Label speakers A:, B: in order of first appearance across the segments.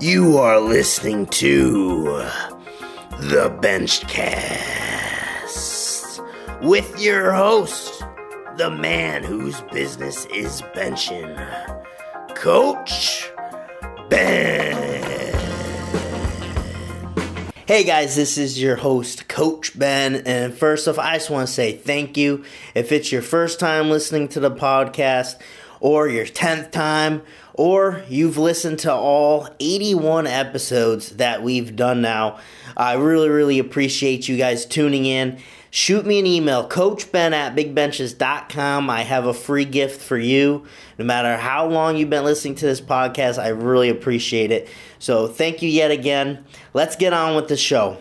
A: You are listening to the Benchcast with your host, the man whose business is benching, Coach Ben. Hey guys, this is your host, Coach Ben. And first off, I just want to say thank you. If it's your first time listening to the podcast, or your 10th time, or you've listened to all 81 episodes that we've done now, I really, really appreciate you guys tuning in. Shoot me an email, coachben at bigbenches.com. I have a free gift for you. No matter how long you've been listening to this podcast, I really appreciate it. So thank you yet again. Let's get on with the show.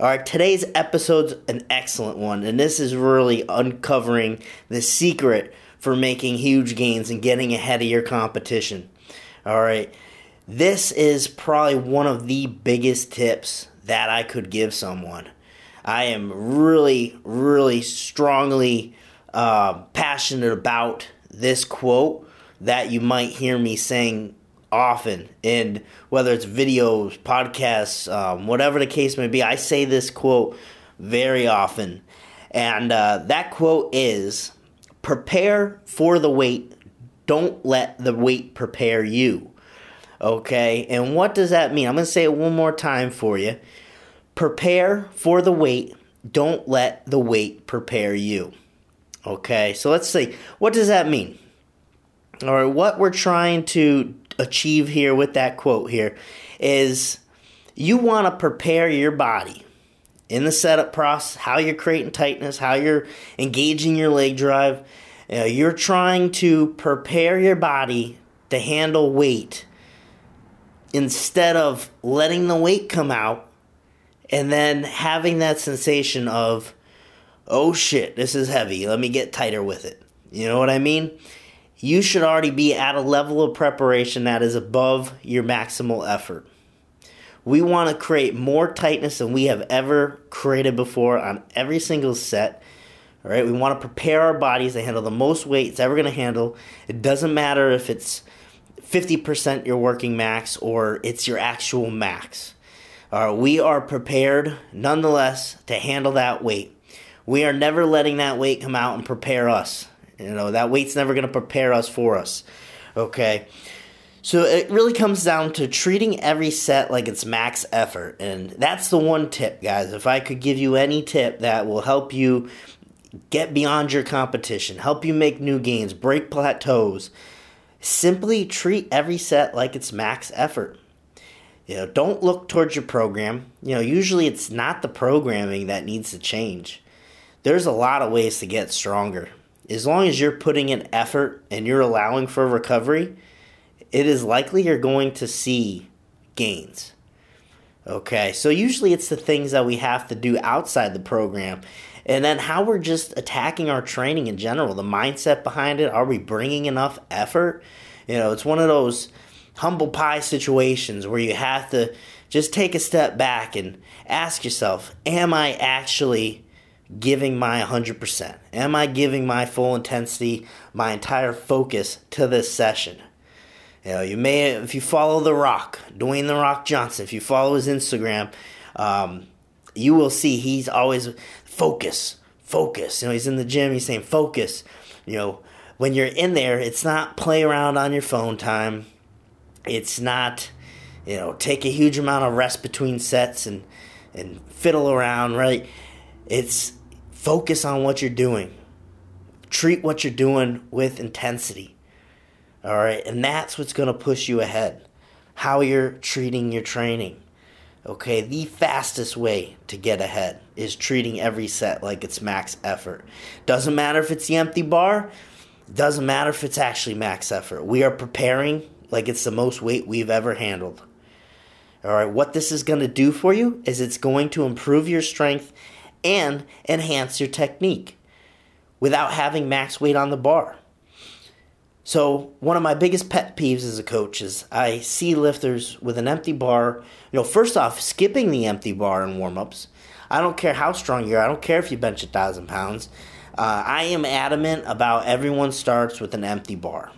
A: All right, today's episode's an excellent one, and this is really uncovering the secret for making huge gains and getting ahead of your competition. All right, this is probably one of the biggest tips that I could give someone. I am really, really strongly uh, passionate about this quote that you might hear me saying often And whether it's videos, podcasts, um, whatever the case may be. I say this quote very often. And uh, that quote is prepare for the weight, don't let the weight prepare you. Okay, and what does that mean? I'm going to say it one more time for you. Prepare for the weight, don't let the weight prepare you. Okay, so let's see. What does that mean? Right, what we're trying to achieve here with that quote here is you want to prepare your body in the setup process, how you're creating tightness, how you're engaging your leg drive. You know, you're trying to prepare your body to handle weight instead of letting the weight come out and then having that sensation of, oh shit, this is heavy. Let me get tighter with it. You know what I mean? You should already be at a level of preparation that is above your maximal effort. We want to create more tightness than we have ever created before on every single set. All right, we want to prepare our bodies to handle the most weight it's ever going to handle. It doesn't matter if it's 50% your working max or it's your actual max. Uh, we are prepared nonetheless to handle that weight. We are never letting that weight come out and prepare us. You know, that weight's never going to prepare us for us. Okay? So it really comes down to treating every set like it's max effort. And that's the one tip, guys. If I could give you any tip that will help you get beyond your competition, help you make new gains, break plateaus, simply treat every set like it's max effort. You know, don't look towards your program. You know, usually it's not the programming that needs to change. There's a lot of ways to get stronger. As long as you're putting in effort and you're allowing for recovery, it is likely you're going to see gains. Okay, so usually it's the things that we have to do outside the program. And then how we're just attacking our training in general, the mindset behind it. Are we bringing enough effort? You know, it's one of those humble pie situations where you have to just take a step back and ask yourself, am I actually giving my 100%? Am I giving my full intensity, my entire focus to this session? You know, you may if you follow The Rock, Dwayne The Rock Johnson, if you follow his Instagram, um, you will see he's always focus, focus. You know, he's in the gym, he's saying focus. You know, when you're in there, it's not play around on your phone time. It's not, you know, take a huge amount of rest between sets and and fiddle around, right? It's focus on what you're doing. Treat what you're doing with intensity. All right, and that's what's going to push you ahead. How you're treating your training. Okay, the fastest way to get ahead is treating every set like it's max effort. Doesn't matter if it's the empty bar, doesn't matter if it's actually max effort. We are preparing like it's the most weight we've ever handled. All right, what this is going to do for you is it's going to improve your strength and enhance your technique without having max weight on the bar. So, one of my biggest pet peeves as a coach is I see lifters with an empty bar. You know, first off, skipping the empty bar in warm ups. I don't care how strong you are, I don't care if you bench a thousand pounds. Uh, I am adamant about everyone starts with an empty bar.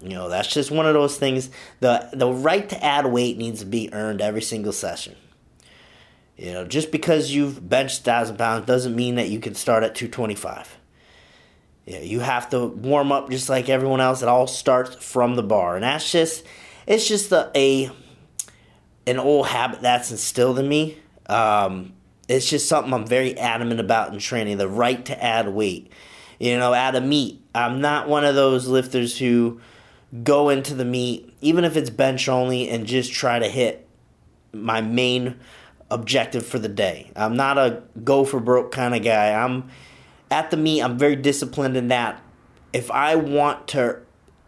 A: You know, that's just one of those things. The, the right to add weight needs to be earned every single session. You know, just because you've benched 1,000 pounds doesn't mean that you can start at 225 you, know, you have to warm up just like everyone else. It all starts from the bar, and that's just it's just a, a an old habit that's instilled in me. Um, it's just something I'm very adamant about in training. The right to add weight, you know, add a meet. I'm not one of those lifters who go into the meet, even if it's bench only, and just try to hit my main objective for the day. I'm not a go for broke kind of guy. I'm at the meet, I'm very disciplined in that. If I want to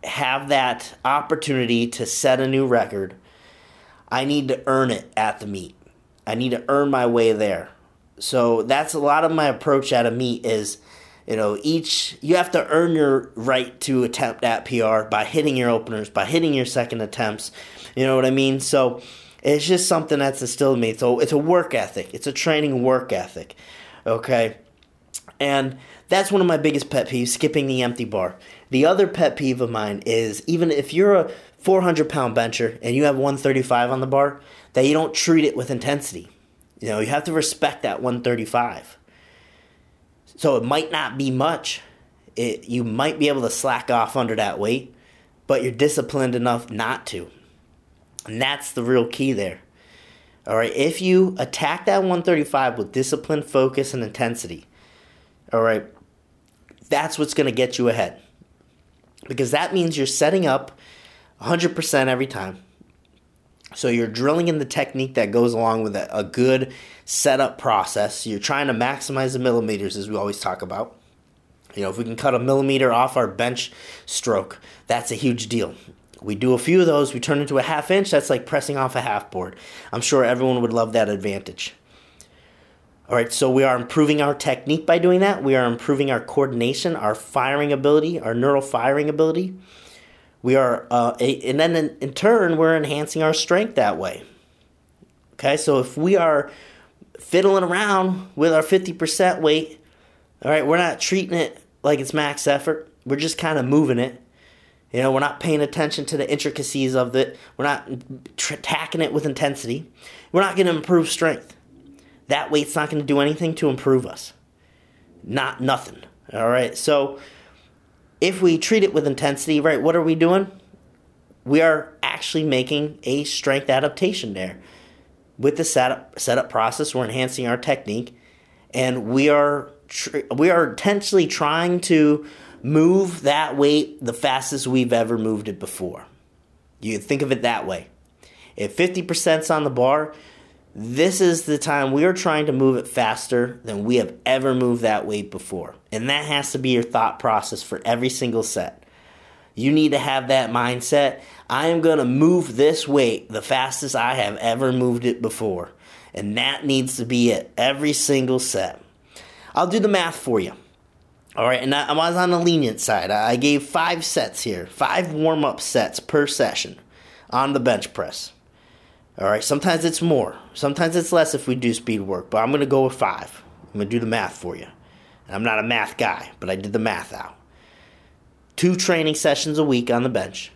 A: have that opportunity to set a new record, I need to earn it at the meet. I need to earn my way there. So that's a lot of my approach at a meet is you know, each you have to earn your right to attempt that PR by hitting your openers, by hitting your second attempts. You know what I mean? So it's just something that's instilled in me. So it's a work ethic. It's a training work ethic. Okay. And that's one of my biggest pet peeves, skipping the empty bar. The other pet peeve of mine is even if you're a 400 pound bencher and you have 135 on the bar, that you don't treat it with intensity. You know, you have to respect that 135. So it might not be much. It, you might be able to slack off under that weight, but you're disciplined enough not to. And that's the real key there. All right, if you attack that 135 with discipline, focus, and intensity, all right, that's what's going to get you ahead. Because that means you're setting up 100% every time. So you're drilling in the technique that goes along with a, a good setup process. You're trying to maximize the millimeters, as we always talk about. You know, if we can cut a millimeter off our bench stroke, that's a huge deal. We do a few of those, we turn into a half inch, that's like pressing off a half board. I'm sure everyone would love that advantage. All right, so we are improving our technique by doing that. We are improving our coordination, our firing ability, our neural firing ability. We are, uh, a, and then in, in turn, we're enhancing our strength that way. Okay, so if we are fiddling around with our 50% weight, all right, we're not treating it like it's max effort. We're just kind of moving it. You know, we're not paying attention to the intricacies of it. We're not tr- attacking it with intensity. We're not going to improve strength. That weight's not going to do anything to improve us. Not nothing. All right. So if we treat it with intensity, right, what are we doing? We are actually making a strength adaptation there. With the setup setup process, we're enhancing our technique, and we are tr- we are intentionally trying to move that weight the fastest we've ever moved it before. You think of it that way. If 50% is on the bar, this is the time we are trying to move it faster than we have ever moved that weight before. And that has to be your thought process for every single set. You need to have that mindset. I am going to move this weight the fastest I have ever moved it before. And that needs to be it every single set. I'll do the math for you. All right, and I was on the lenient side. I gave five sets here, five warm up sets per session on the bench press. All right, sometimes it's more, sometimes it's less if we do speed work, but I'm going to go with five. I'm going to do the math for you. And I'm not a math guy, but I did the math out. Two training sessions a week on the bench,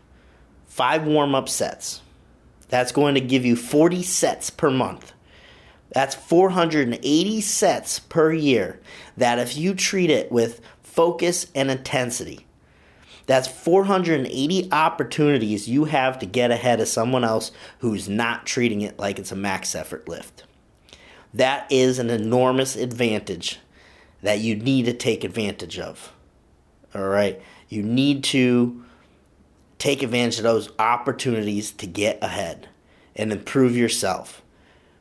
A: five warm up sets. That's going to give you 40 sets per month. That's 480 sets per year. That if you treat it with focus and intensity, that's 480 opportunities you have to get ahead of someone else who's not treating it like it's a max effort lift. That is an enormous advantage that you need to take advantage of. All right? You need to take advantage of those opportunities to get ahead and improve yourself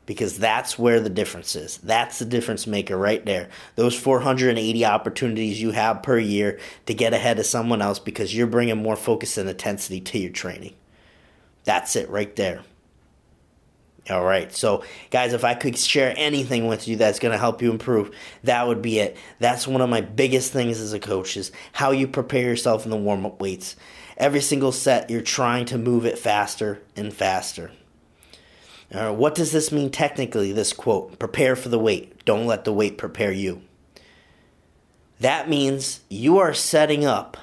A: because that's where the difference is. That's the difference maker right there. Those 480 opportunities you have per year to get ahead of someone else because you're bringing more focus and intensity to your training. That's it right there. All right. So, guys, if I could share anything with you that's going to help you improve, that would be it. That's one of my biggest things as a coach is how you prepare yourself in the warm-up weights. Every single set, you're trying to move it faster and faster. Uh, what does this mean technically, this quote? Prepare for the weight. Don't let the weight prepare you. That means you are setting up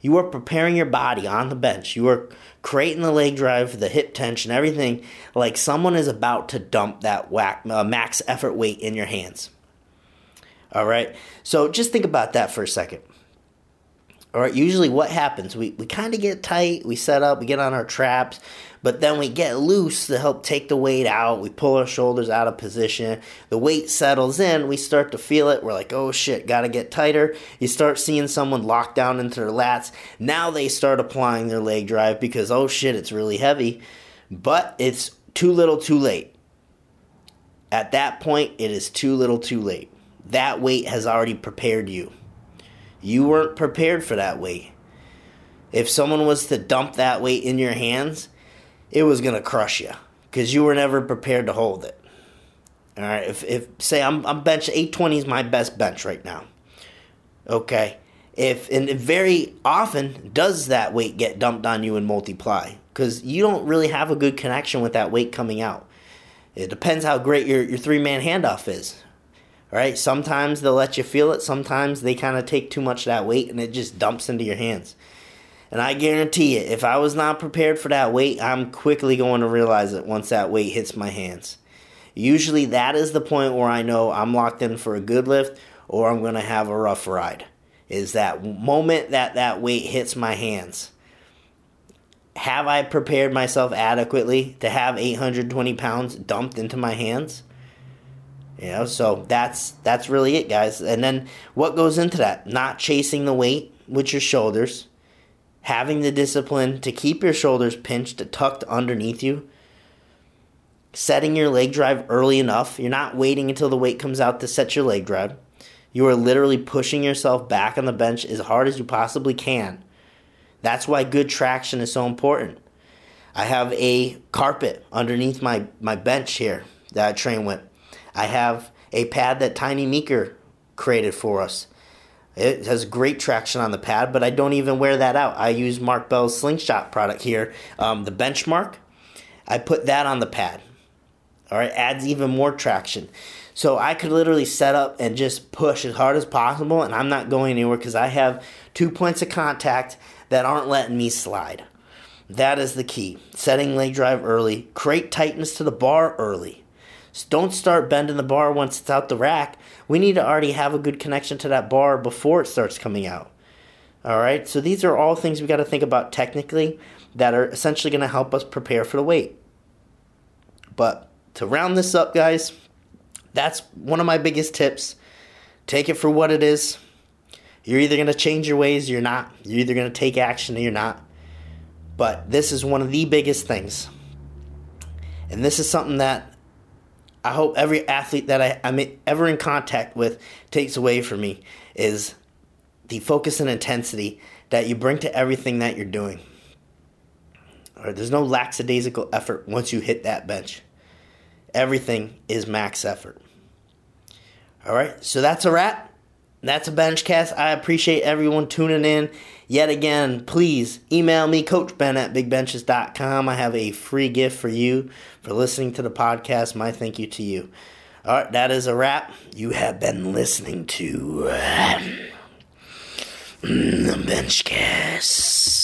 A: You are preparing your body on the bench. You are creating the leg drive, the hip tension, everything like someone is about to dump that whack, uh, max effort weight in your hands. All right. So just think about that for a second. All right. Usually, what happens? We, we kind of get tight, we set up, we get on our traps, but then we get loose to help take the weight out. We pull our shoulders out of position. The weight settles in. We start to feel it. We're like, oh shit, gotta get tighter. You start seeing someone lock down into their lats. Now they start applying their leg drive because, oh shit, it's really heavy. But it's too little too late. At that point, it is too little too late that weight has already prepared you. You weren't prepared for that weight. If someone was to dump that weight in your hands, it was going to crush you because you were never prepared to hold it. All right, if, if say I'm, I'm bench 820 is my best bench right now. Okay, if and very often does that weight get dumped on you and multiply because you don't really have a good connection with that weight coming out. It depends how great your, your three man handoff is right? Sometimes they'll let you feel it. Sometimes they kind of take too much of that weight and it just dumps into your hands. And I guarantee you, if I was not prepared for that weight, I'm quickly going to realize it once that weight hits my hands. Usually, that is the point where I know I'm locked in for a good lift or I'm going to have a rough ride. Is that moment that that weight hits my hands. Have I prepared myself adequately to have 820 pounds dumped into my hands? You know, so that's that's really it, guys. And then what goes into that? Not chasing the weight with your shoulders, having the discipline to keep your shoulders pinched, tucked underneath you, setting your leg drive early enough. You're not waiting until the weight comes out to set your leg drive. You are literally pushing yourself back on the bench as hard as you possibly can. That's why good traction is so important. I have a carpet underneath my, my bench here that I train with. I have a pad that Tiny Meeker created for us. It has great traction on the pad, but I don't even wear that out. I use Mark Bell's Slingshot product here, um, the Benchmark. I put that on the pad. All right, adds even more traction. So I could literally set up and just push as hard as possible, and I'm not going anywhere because I have two points of contact that aren't letting me slide. That is the key. Setting leg drive early, create tightness to the bar early. Don't start bending the bar once it's out the rack. We need to already have a good connection to that bar before it starts coming out. All right, so these are all things we got to think about technically that are essentially going to help us prepare for the weight. But to round this up, guys, that's one of my biggest tips. Take it for what it is. You're either going to change your ways or you're not. You're either going to take action or you're not. But this is one of the biggest things. And this is something that I hope every athlete that I, I'm ever in contact with takes away from me is the focus and intensity that you bring to everything that you're doing. There's no lackadaisical effort once you hit that bench. Everything is max effort. All right, so that's a wrap. That's a Benchcast. I appreciate everyone tuning in. Yet again, please email me, Coach Ben at bigbenches.com. I have a free gift for you for listening to the podcast. My thank you to you. All right, that is a wrap. You have been listening to um, the Benchcast.